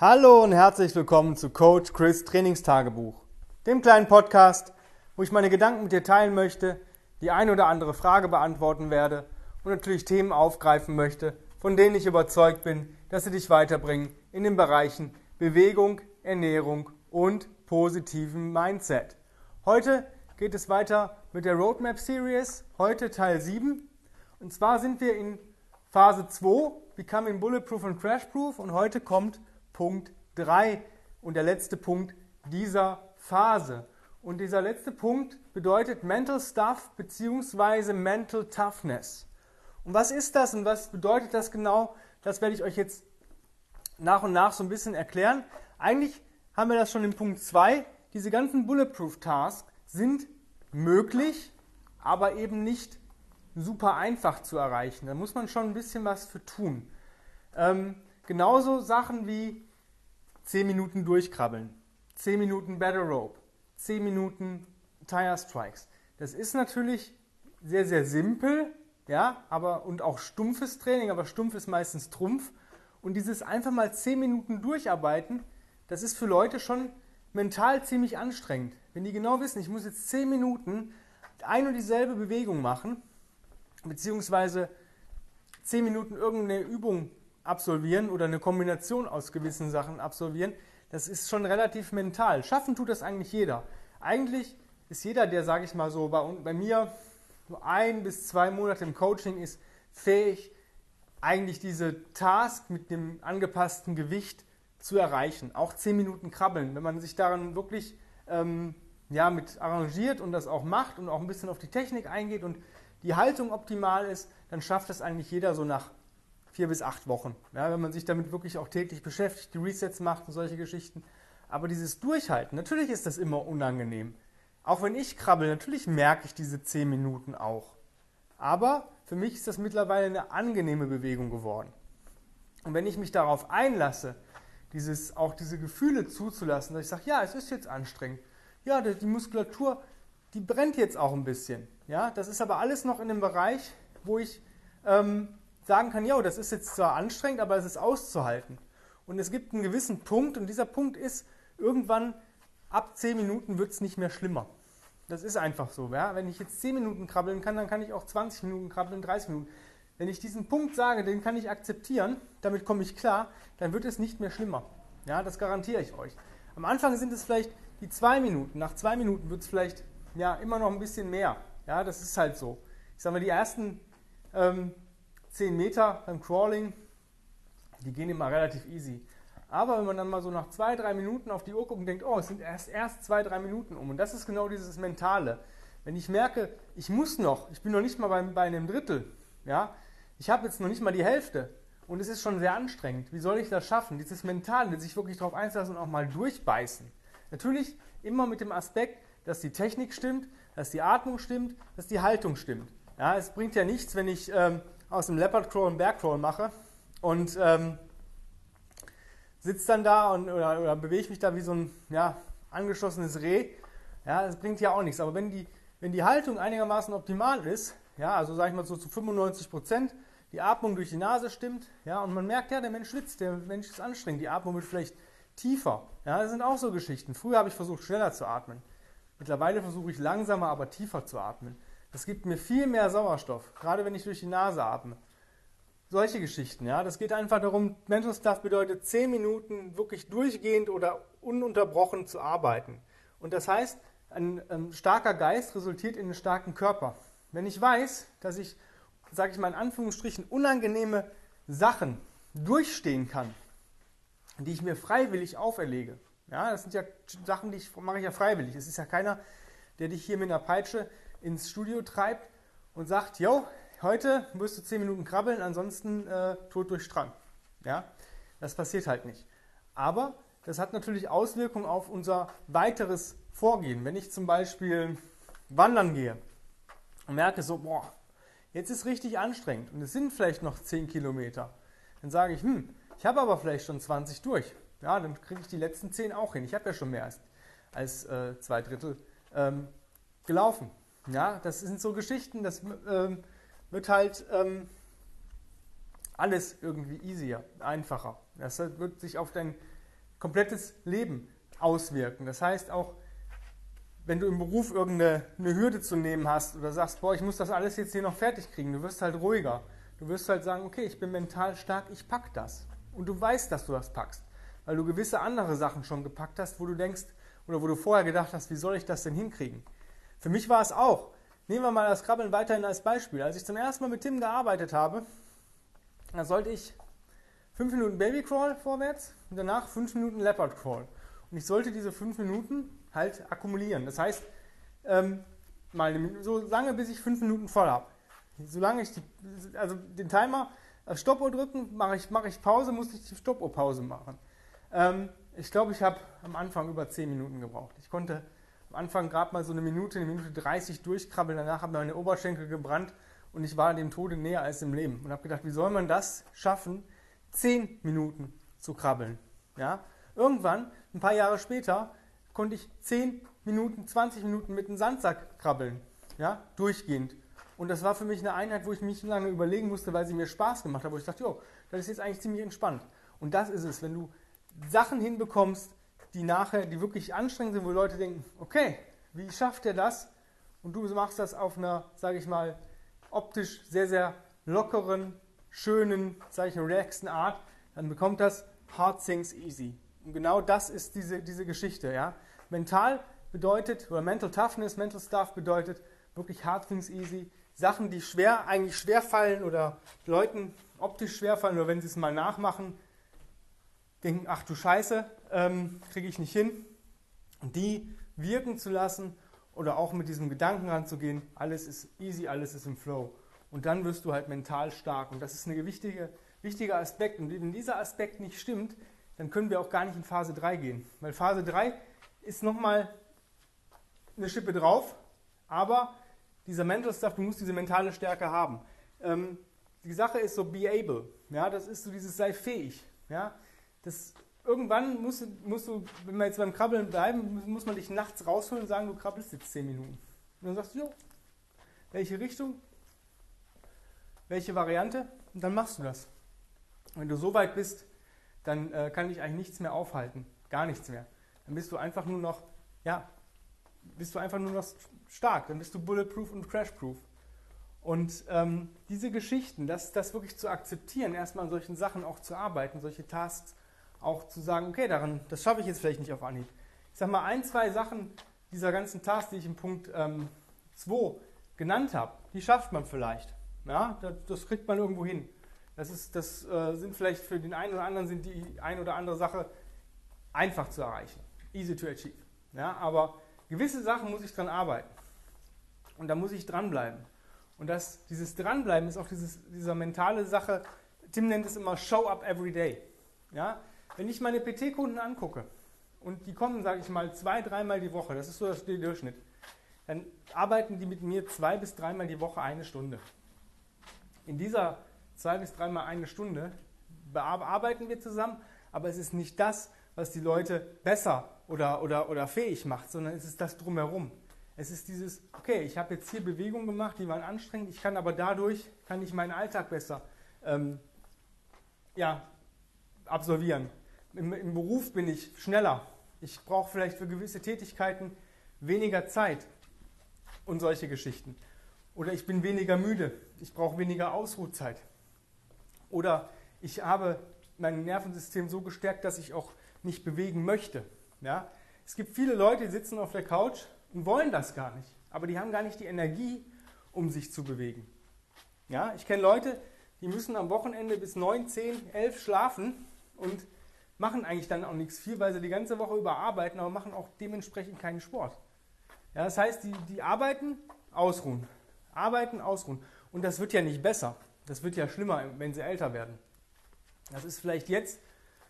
Hallo und herzlich willkommen zu Coach Chris Trainingstagebuch, dem kleinen Podcast, wo ich meine Gedanken mit dir teilen möchte, die eine oder andere Frage beantworten werde und natürlich Themen aufgreifen möchte, von denen ich überzeugt bin, dass sie dich weiterbringen in den Bereichen Bewegung, Ernährung und positiven Mindset. Heute geht es weiter mit der Roadmap Series, heute Teil 7. Und zwar sind wir in Phase 2, Becoming Bulletproof und Crashproof und heute kommt Punkt 3 und der letzte Punkt dieser Phase. Und dieser letzte Punkt bedeutet Mental Stuff bzw. Mental Toughness. Und was ist das und was bedeutet das genau? Das werde ich euch jetzt nach und nach so ein bisschen erklären. Eigentlich haben wir das schon in Punkt 2. Diese ganzen Bulletproof Tasks sind möglich, aber eben nicht super einfach zu erreichen. Da muss man schon ein bisschen was für tun. Ähm, genauso Sachen wie 10 Minuten durchkrabbeln, 10 Minuten Battle Rope, 10 Minuten Tire Strikes. Das ist natürlich sehr, sehr simpel, ja, aber und auch stumpfes Training, aber stumpf ist meistens Trumpf. Und dieses einfach mal 10 Minuten durcharbeiten, das ist für Leute schon mental ziemlich anstrengend. Wenn die genau wissen, ich muss jetzt 10 Minuten ein und dieselbe Bewegung machen, beziehungsweise 10 Minuten irgendeine Übung absolvieren oder eine Kombination aus gewissen Sachen absolvieren, das ist schon relativ mental. Schaffen tut das eigentlich jeder. Eigentlich ist jeder, der, sage ich mal so, bei, bei mir so ein bis zwei Monate im Coaching ist, fähig, eigentlich diese Task mit dem angepassten Gewicht zu erreichen. Auch zehn Minuten krabbeln, wenn man sich daran wirklich ähm, ja, mit arrangiert und das auch macht und auch ein bisschen auf die Technik eingeht und die Haltung optimal ist, dann schafft das eigentlich jeder so nach vier bis acht Wochen. Ja, wenn man sich damit wirklich auch täglich beschäftigt, die Resets macht und solche Geschichten. Aber dieses Durchhalten, natürlich ist das immer unangenehm. Auch wenn ich krabbel, natürlich merke ich diese zehn Minuten auch. Aber für mich ist das mittlerweile eine angenehme Bewegung geworden. Und wenn ich mich darauf einlasse, dieses, auch diese Gefühle zuzulassen, dass ich sage, ja, es ist jetzt anstrengend. Ja, die Muskulatur, die brennt jetzt auch ein bisschen. Ja, das ist aber alles noch in dem Bereich, wo ich ähm, sagen kann, ja, das ist jetzt zwar anstrengend, aber es ist auszuhalten. Und es gibt einen gewissen Punkt und dieser Punkt ist, irgendwann ab 10 Minuten wird es nicht mehr schlimmer. Das ist einfach so. Ja? Wenn ich jetzt 10 Minuten krabbeln kann, dann kann ich auch 20 Minuten krabbeln, 30 Minuten. Wenn ich diesen Punkt sage, den kann ich akzeptieren, damit komme ich klar, dann wird es nicht mehr schlimmer. Ja, das garantiere ich euch. Am Anfang sind es vielleicht die zwei Minuten. Nach zwei Minuten wird es vielleicht ja, immer noch ein bisschen mehr. Ja, das ist halt so. Ich sage mal, die ersten ähm, 10 Meter beim Crawling, die gehen immer relativ easy. Aber wenn man dann mal so nach zwei, drei Minuten auf die Uhr guckt und denkt, oh, es sind erst, erst zwei, drei Minuten um. Und das ist genau dieses Mentale. Wenn ich merke, ich muss noch, ich bin noch nicht mal bei, bei einem Drittel, ja, ich habe jetzt noch nicht mal die Hälfte und es ist schon sehr anstrengend. Wie soll ich das schaffen? Dieses Mentale, sich wirklich darauf einzulassen und auch mal durchbeißen. Natürlich immer mit dem Aspekt, dass die Technik stimmt, dass die Atmung stimmt, dass die Haltung stimmt. Ja, es bringt ja nichts, wenn ich ähm, aus dem Leopard Crawl einen Crawl mache und ähm, sitze dann da und, oder, oder bewege mich da wie so ein ja, angeschossenes Reh. Ja, das bringt ja auch nichts. Aber wenn die, wenn die Haltung einigermaßen optimal ist, ja, also sage ich mal so zu 95 Prozent, die Atmung durch die Nase stimmt, ja, und man merkt ja, der Mensch schwitzt, der Mensch ist anstrengend, die Atmung wird vielleicht tiefer. Ja, das sind auch so Geschichten. Früher habe ich versucht, schneller zu atmen. Mittlerweile versuche ich langsamer, aber tiefer zu atmen. Das gibt mir viel mehr Sauerstoff, gerade wenn ich durch die Nase atme. Solche Geschichten, ja. Das geht einfach darum, Mental Stuff bedeutet 10 Minuten wirklich durchgehend oder ununterbrochen zu arbeiten. Und das heißt, ein, ein starker Geist resultiert in einen starken Körper. Wenn ich weiß, dass ich, sage ich mal in Anführungsstrichen, unangenehme Sachen durchstehen kann, die ich mir freiwillig auferlege, ja, das sind ja Sachen, die ich mache ich ja freiwillig. Es ist ja keiner, der dich hier mit einer Peitsche ins Studio treibt und sagt, yo, heute wirst du 10 Minuten krabbeln, ansonsten äh, tot durch Strang. Ja, das passiert halt nicht. Aber das hat natürlich Auswirkungen auf unser weiteres Vorgehen. Wenn ich zum Beispiel wandern gehe und merke so, boah, jetzt ist richtig anstrengend und es sind vielleicht noch 10 Kilometer, dann sage ich, hm, ich habe aber vielleicht schon 20 durch. Ja, dann kriege ich die letzten 10 auch hin. Ich habe ja schon mehr als, als äh, zwei Drittel ähm, gelaufen. Ja, das sind so Geschichten, das ähm, wird halt ähm, alles irgendwie easier, einfacher. Das wird sich auf dein komplettes Leben auswirken. Das heißt auch, wenn du im Beruf irgendeine Hürde zu nehmen hast oder sagst, boah, ich muss das alles jetzt hier noch fertig kriegen, du wirst halt ruhiger. Du wirst halt sagen, okay, ich bin mental stark, ich pack das. Und du weißt, dass du das packst, weil du gewisse andere Sachen schon gepackt hast, wo du denkst oder wo du vorher gedacht hast, wie soll ich das denn hinkriegen? Für mich war es auch. Nehmen wir mal das Krabbeln weiterhin als Beispiel. Als ich zum ersten Mal mit Tim gearbeitet habe, da sollte ich fünf Minuten Babycrawl vorwärts und danach fünf Minuten Leopard Crawl. Und ich sollte diese fünf Minuten halt akkumulieren. Das heißt, ähm, mal so lange, bis ich fünf Minuten voll habe. Solange ich die, also den Timer auf Stoppuhr drücken, mache ich, mache ich Pause, muss ich die Stoppuhr Pause machen. Ähm, ich glaube, ich habe am Anfang über zehn Minuten gebraucht. Ich konnte am Anfang gerade mal so eine Minute, eine Minute 30 durchkrabbeln. Danach haben meine Oberschenkel gebrannt und ich war dem Tode näher als im Leben. Und habe gedacht, wie soll man das schaffen, zehn Minuten zu krabbeln? Ja? Irgendwann, ein paar Jahre später, konnte ich 10 Minuten, 20 Minuten mit einem Sandsack krabbeln. Ja? Durchgehend. Und das war für mich eine Einheit, wo ich mich lange überlegen musste, weil sie mir Spaß gemacht hat, wo ich dachte, jo, das ist jetzt eigentlich ziemlich entspannt. Und das ist es, wenn du Sachen hinbekommst, die nachher, die wirklich anstrengend sind, wo Leute denken, okay, wie schafft er das? Und du machst das auf einer, sage ich mal, optisch sehr, sehr lockeren, schönen, sage ich relaxten Art, dann bekommt das Hard Things Easy. Und genau das ist diese, diese Geschichte. Ja? Mental bedeutet, oder Mental Toughness, Mental Stuff bedeutet wirklich Hard Things Easy. Sachen, die schwer, eigentlich schwer fallen oder Leuten optisch schwer fallen, oder wenn sie es mal nachmachen, denken, ach du Scheiße, ähm, kriege ich nicht hin. Und die wirken zu lassen oder auch mit diesem Gedanken ranzugehen, alles ist easy, alles ist im Flow. Und dann wirst du halt mental stark. Und das ist ein wichtige, wichtiger Aspekt. Und wenn dieser Aspekt nicht stimmt, dann können wir auch gar nicht in Phase 3 gehen. Weil Phase 3 ist nochmal eine Schippe drauf, aber dieser Mental Stuff, du musst diese mentale Stärke haben. Ähm, die Sache ist so be able. Ja, das ist so dieses sei fähig. Ja, das, irgendwann musst du, musst du, wenn wir jetzt beim Krabbeln bleiben, muss man dich nachts rausholen und sagen, du krabbelst jetzt 10 Minuten. Und dann sagst du, jo, welche Richtung, welche Variante, und dann machst du das. Wenn du so weit bist, dann äh, kann dich eigentlich nichts mehr aufhalten. Gar nichts mehr. Dann bist du einfach nur noch, ja, bist du einfach nur noch stark. Dann bist du bulletproof und crashproof. Und ähm, diese Geschichten, das, das wirklich zu akzeptieren, erstmal an solchen Sachen auch zu arbeiten, solche Tasks auch zu sagen, okay, daran, das schaffe ich jetzt vielleicht nicht auf Anhieb. Ich sage mal, ein, zwei Sachen dieser ganzen Tasks, die ich im Punkt 2 ähm, genannt habe, die schafft man vielleicht. Ja, das, das kriegt man irgendwo hin. Das, ist, das äh, sind vielleicht für den einen oder anderen sind die ein oder andere Sache einfach zu erreichen. Easy to achieve. Ja, aber gewisse Sachen muss ich dran arbeiten. Und da muss ich dranbleiben. Und das, dieses Dranbleiben ist auch dieses, diese mentale Sache, Tim nennt es immer Show up every day. Ja? Wenn ich meine PT-Kunden angucke und die kommen, sage ich mal, zwei, dreimal die Woche, das ist so der Durchschnitt, dann arbeiten die mit mir zwei bis dreimal die Woche eine Stunde. In dieser zwei bis dreimal eine Stunde bearbeiten wir zusammen, aber es ist nicht das, was die Leute besser oder, oder, oder fähig macht, sondern es ist das drumherum. Es ist dieses, okay, ich habe jetzt hier Bewegungen gemacht, die waren anstrengend, ich kann aber dadurch, kann ich meinen Alltag besser ähm, ja, absolvieren. Im, Im Beruf bin ich schneller. Ich brauche vielleicht für gewisse Tätigkeiten weniger Zeit und solche Geschichten. Oder ich bin weniger müde, ich brauche weniger Ausruhzeit. Oder ich habe mein Nervensystem so gestärkt, dass ich auch nicht bewegen möchte. Ja? Es gibt viele Leute, die sitzen auf der Couch und wollen das gar nicht. Aber die haben gar nicht die Energie, um sich zu bewegen. Ja? Ich kenne Leute, die müssen am Wochenende bis 9, 10, 11 schlafen und machen eigentlich dann auch nichts viel, weil sie die ganze Woche über arbeiten, aber machen auch dementsprechend keinen Sport. Ja, das heißt, die, die arbeiten, ausruhen. Arbeiten, ausruhen. Und das wird ja nicht besser. Das wird ja schlimmer, wenn sie älter werden. Das ist vielleicht jetzt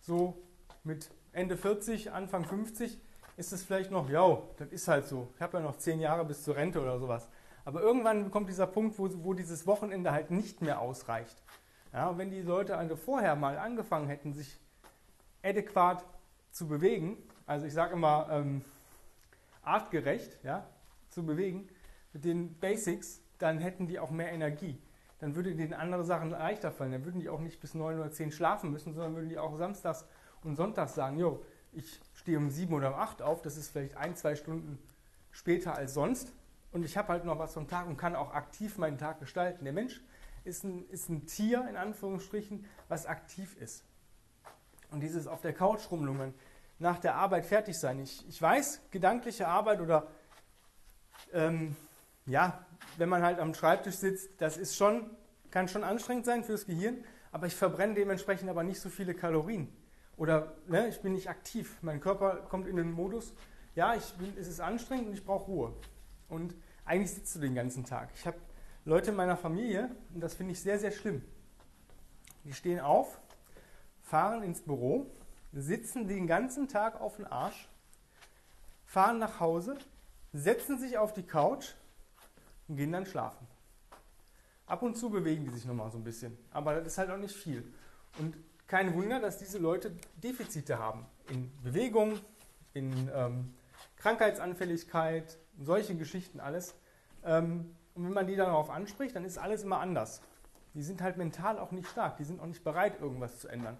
so mit Ende 40, Anfang 50, ist es vielleicht noch, ja, das ist halt so. Ich habe ja noch zehn Jahre bis zur Rente oder sowas. Aber irgendwann kommt dieser Punkt, wo, wo dieses Wochenende halt nicht mehr ausreicht. Ja, wenn die Leute also vorher mal angefangen hätten, sich adäquat zu bewegen, also ich sage immer ähm, artgerecht ja, zu bewegen, mit den Basics, dann hätten die auch mehr Energie dann würde denen andere Sachen leichter fallen. Dann würden die auch nicht bis 9 oder 10 schlafen müssen, sondern würden die auch samstags und sonntags sagen, jo, ich stehe um sieben oder um acht auf, das ist vielleicht ein, zwei Stunden später als sonst und ich habe halt noch was vom Tag und kann auch aktiv meinen Tag gestalten. Der Mensch ist ein, ist ein Tier, in Anführungsstrichen, was aktiv ist. Und dieses auf der Couch rumlungern, nach der Arbeit fertig sein. Ich, ich weiß, gedankliche Arbeit oder ähm, ja, wenn man halt am Schreibtisch sitzt, das ist schon, kann schon anstrengend sein fürs Gehirn, aber ich verbrenne dementsprechend aber nicht so viele Kalorien. Oder ne, ich bin nicht aktiv. Mein Körper kommt in den Modus, ja, ich bin, es ist anstrengend und ich brauche Ruhe. Und eigentlich sitzt du den ganzen Tag. Ich habe Leute in meiner Familie, und das finde ich sehr, sehr schlimm. Die stehen auf, fahren ins Büro, sitzen den ganzen Tag auf den Arsch, fahren nach Hause, setzen sich auf die Couch und gehen dann schlafen. Ab und zu bewegen die sich nochmal so ein bisschen, aber das ist halt auch nicht viel. Und kein Wunder, dass diese Leute Defizite haben in Bewegung, in ähm, Krankheitsanfälligkeit, solche Geschichten alles. Ähm, und wenn man die darauf anspricht, dann ist alles immer anders. Die sind halt mental auch nicht stark, die sind auch nicht bereit, irgendwas zu ändern.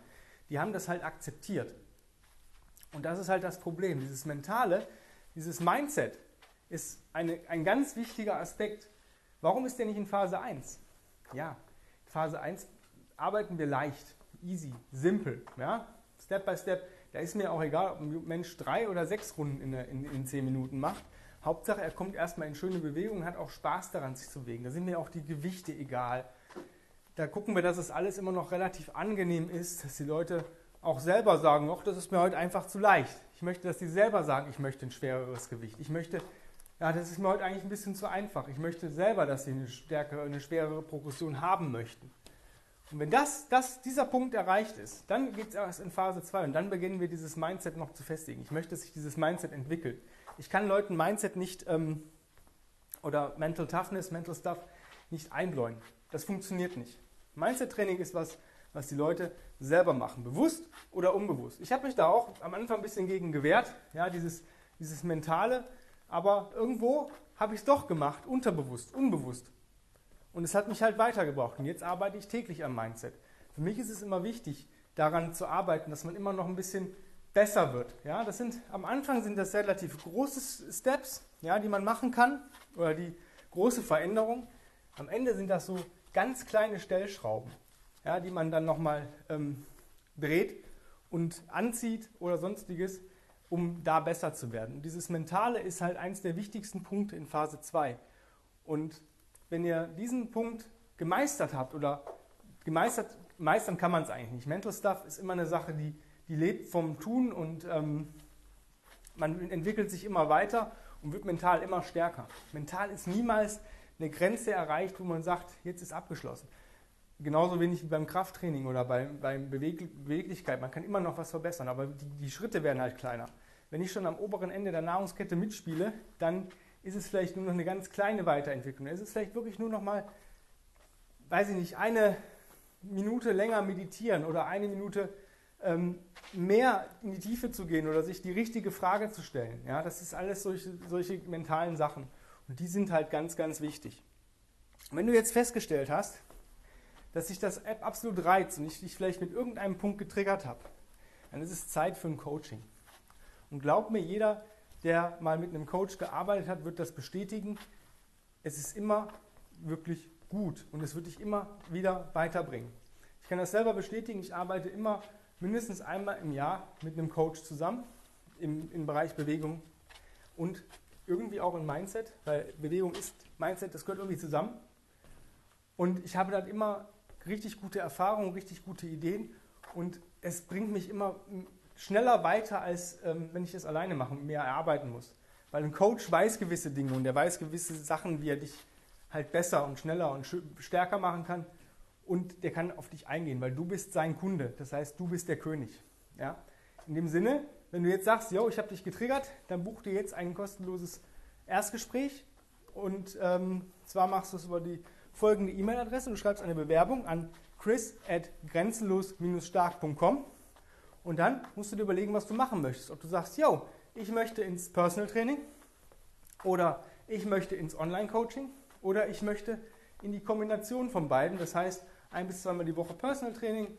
Die haben das halt akzeptiert. Und das ist halt das Problem. Dieses Mentale, dieses Mindset ist eine, ein ganz wichtiger Aspekt. Warum ist der nicht in Phase 1? Ja, Phase 1 arbeiten wir leicht, easy, simpel, ja? Step by Step. Da ist mir auch egal, ob ein Mensch drei oder sechs Runden in, in, in zehn Minuten macht. Hauptsache, er kommt erstmal in schöne Bewegung hat auch Spaß daran, sich zu bewegen. Da sind mir auch die Gewichte egal. Da gucken wir, dass es alles immer noch relativ angenehm ist, dass die Leute auch selber sagen, ach, das ist mir heute einfach zu leicht. Ich möchte, dass die selber sagen, ich möchte ein schwereres Gewicht. Ich möchte, ja, das ist mir heute eigentlich ein bisschen zu einfach. Ich möchte selber, dass sie eine stärkere, eine schwerere Progression haben möchten. Und wenn das, das, dieser Punkt erreicht ist, dann geht es erst in Phase 2 und dann beginnen wir dieses Mindset noch zu festigen. Ich möchte, dass sich dieses Mindset entwickelt. Ich kann Leuten Mindset nicht ähm, oder Mental Toughness, Mental Stuff nicht einbläuen. Das funktioniert nicht. Mindset-Training ist was, was die Leute selber machen, bewusst oder unbewusst. Ich habe mich da auch am Anfang ein bisschen gegen gewehrt, ja, dieses, dieses Mentale, aber irgendwo habe ich es doch gemacht, unterbewusst, unbewusst. Und es hat mich halt weitergebracht. Und jetzt arbeite ich täglich am Mindset. Für mich ist es immer wichtig, daran zu arbeiten, dass man immer noch ein bisschen besser wird. Ja, das sind, am Anfang sind das relativ große Steps, ja, die man machen kann, oder die große Veränderung. Am Ende sind das so ganz kleine Stellschrauben, ja, die man dann nochmal ähm, dreht und anzieht oder sonstiges, um da besser zu werden. Und dieses Mentale ist halt eins der wichtigsten Punkte in Phase 2. Und wenn ihr diesen Punkt gemeistert habt oder gemeistert, meistern kann man es eigentlich nicht. Mental Stuff ist immer eine Sache, die, die lebt vom Tun und ähm, man entwickelt sich immer weiter und wird mental immer stärker. Mental ist niemals eine Grenze erreicht, wo man sagt, jetzt ist abgeschlossen. Genauso wenig wie beim Krafttraining oder bei, bei Beweglichkeit. Man kann immer noch was verbessern, aber die, die Schritte werden halt kleiner. Wenn ich schon am oberen Ende der Nahrungskette mitspiele, dann ist es vielleicht nur noch eine ganz kleine Weiterentwicklung. Es ist vielleicht wirklich nur noch mal, weiß ich nicht, eine Minute länger meditieren oder eine Minute ähm, mehr in die Tiefe zu gehen oder sich die richtige Frage zu stellen. Ja, das ist alles solche, solche mentalen Sachen. Und die sind halt ganz, ganz wichtig. wenn du jetzt festgestellt hast, dass sich das App absolut reizt und ich dich vielleicht mit irgendeinem Punkt getriggert habe, dann ist es Zeit für ein Coaching. Und glaub mir, jeder, der mal mit einem Coach gearbeitet hat, wird das bestätigen. Es ist immer wirklich gut und es wird dich immer wieder weiterbringen. Ich kann das selber bestätigen. Ich arbeite immer mindestens einmal im Jahr mit einem Coach zusammen im, im Bereich Bewegung und irgendwie auch im Mindset, weil Bewegung ist Mindset, das gehört irgendwie zusammen. Und ich habe dann immer richtig gute Erfahrungen, richtig gute Ideen und es bringt mich immer schneller weiter, als ähm, wenn ich das alleine mache und mehr erarbeiten muss. Weil ein Coach weiß gewisse Dinge und er weiß gewisse Sachen, wie er dich halt besser und schneller und stärker machen kann und der kann auf dich eingehen, weil du bist sein Kunde. Das heißt, du bist der König. Ja? In dem Sinne, wenn du jetzt sagst, yo, ich habe dich getriggert, dann buch dir jetzt ein kostenloses Erstgespräch und ähm, zwar machst du es über die folgende E-Mail-Adresse. Du schreibst eine Bewerbung an chris at grenzenlos-stark.com und dann musst du dir überlegen, was du machen möchtest. Ob du sagst, yo, ich möchte ins Personal Training oder ich möchte ins Online-Coaching oder ich möchte in die Kombination von beiden. Das heißt, ein bis zweimal die Woche Personal Training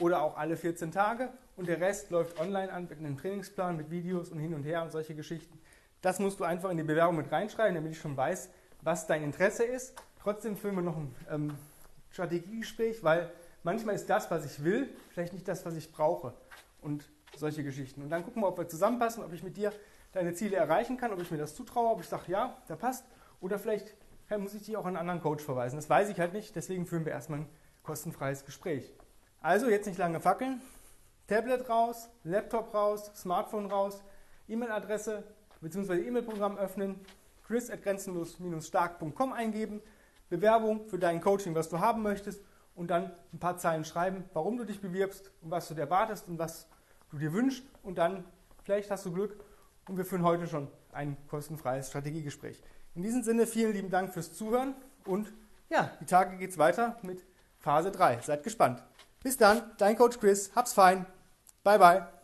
oder auch alle 14 Tage und der Rest läuft online an mit einem Trainingsplan, mit Videos und hin und her und solche Geschichten. Das musst du einfach in die Bewerbung mit reinschreiben, damit ich schon weiß, was dein Interesse ist. Trotzdem führen wir noch ein ähm, Strategiegespräch, weil manchmal ist das, was ich will, vielleicht nicht das, was ich brauche. Und solche Geschichten. Und dann gucken wir, ob wir zusammenpassen, ob ich mit dir deine Ziele erreichen kann, ob ich mir das zutraue, ob ich sage, ja, da passt. Oder vielleicht ja, muss ich dich auch an einen anderen Coach verweisen. Das weiß ich halt nicht, deswegen führen wir erstmal ein kostenfreies Gespräch. Also jetzt nicht lange fackeln. Tablet raus, Laptop raus, Smartphone raus, E-Mail-Adresse bzw. E-Mail-Programm öffnen, chris grenzenlos-stark.com eingeben, Bewerbung für dein Coaching, was du haben möchtest und dann ein paar Zeilen schreiben, warum du dich bewirbst und was du dir erwartest und was du dir wünschst und dann vielleicht hast du Glück und wir führen heute schon ein kostenfreies Strategiegespräch. In diesem Sinne vielen lieben Dank fürs Zuhören und ja, die Tage geht's weiter mit Phase 3. Seid gespannt. Bis dann, dein Coach Chris. Hab's fein. 拜拜。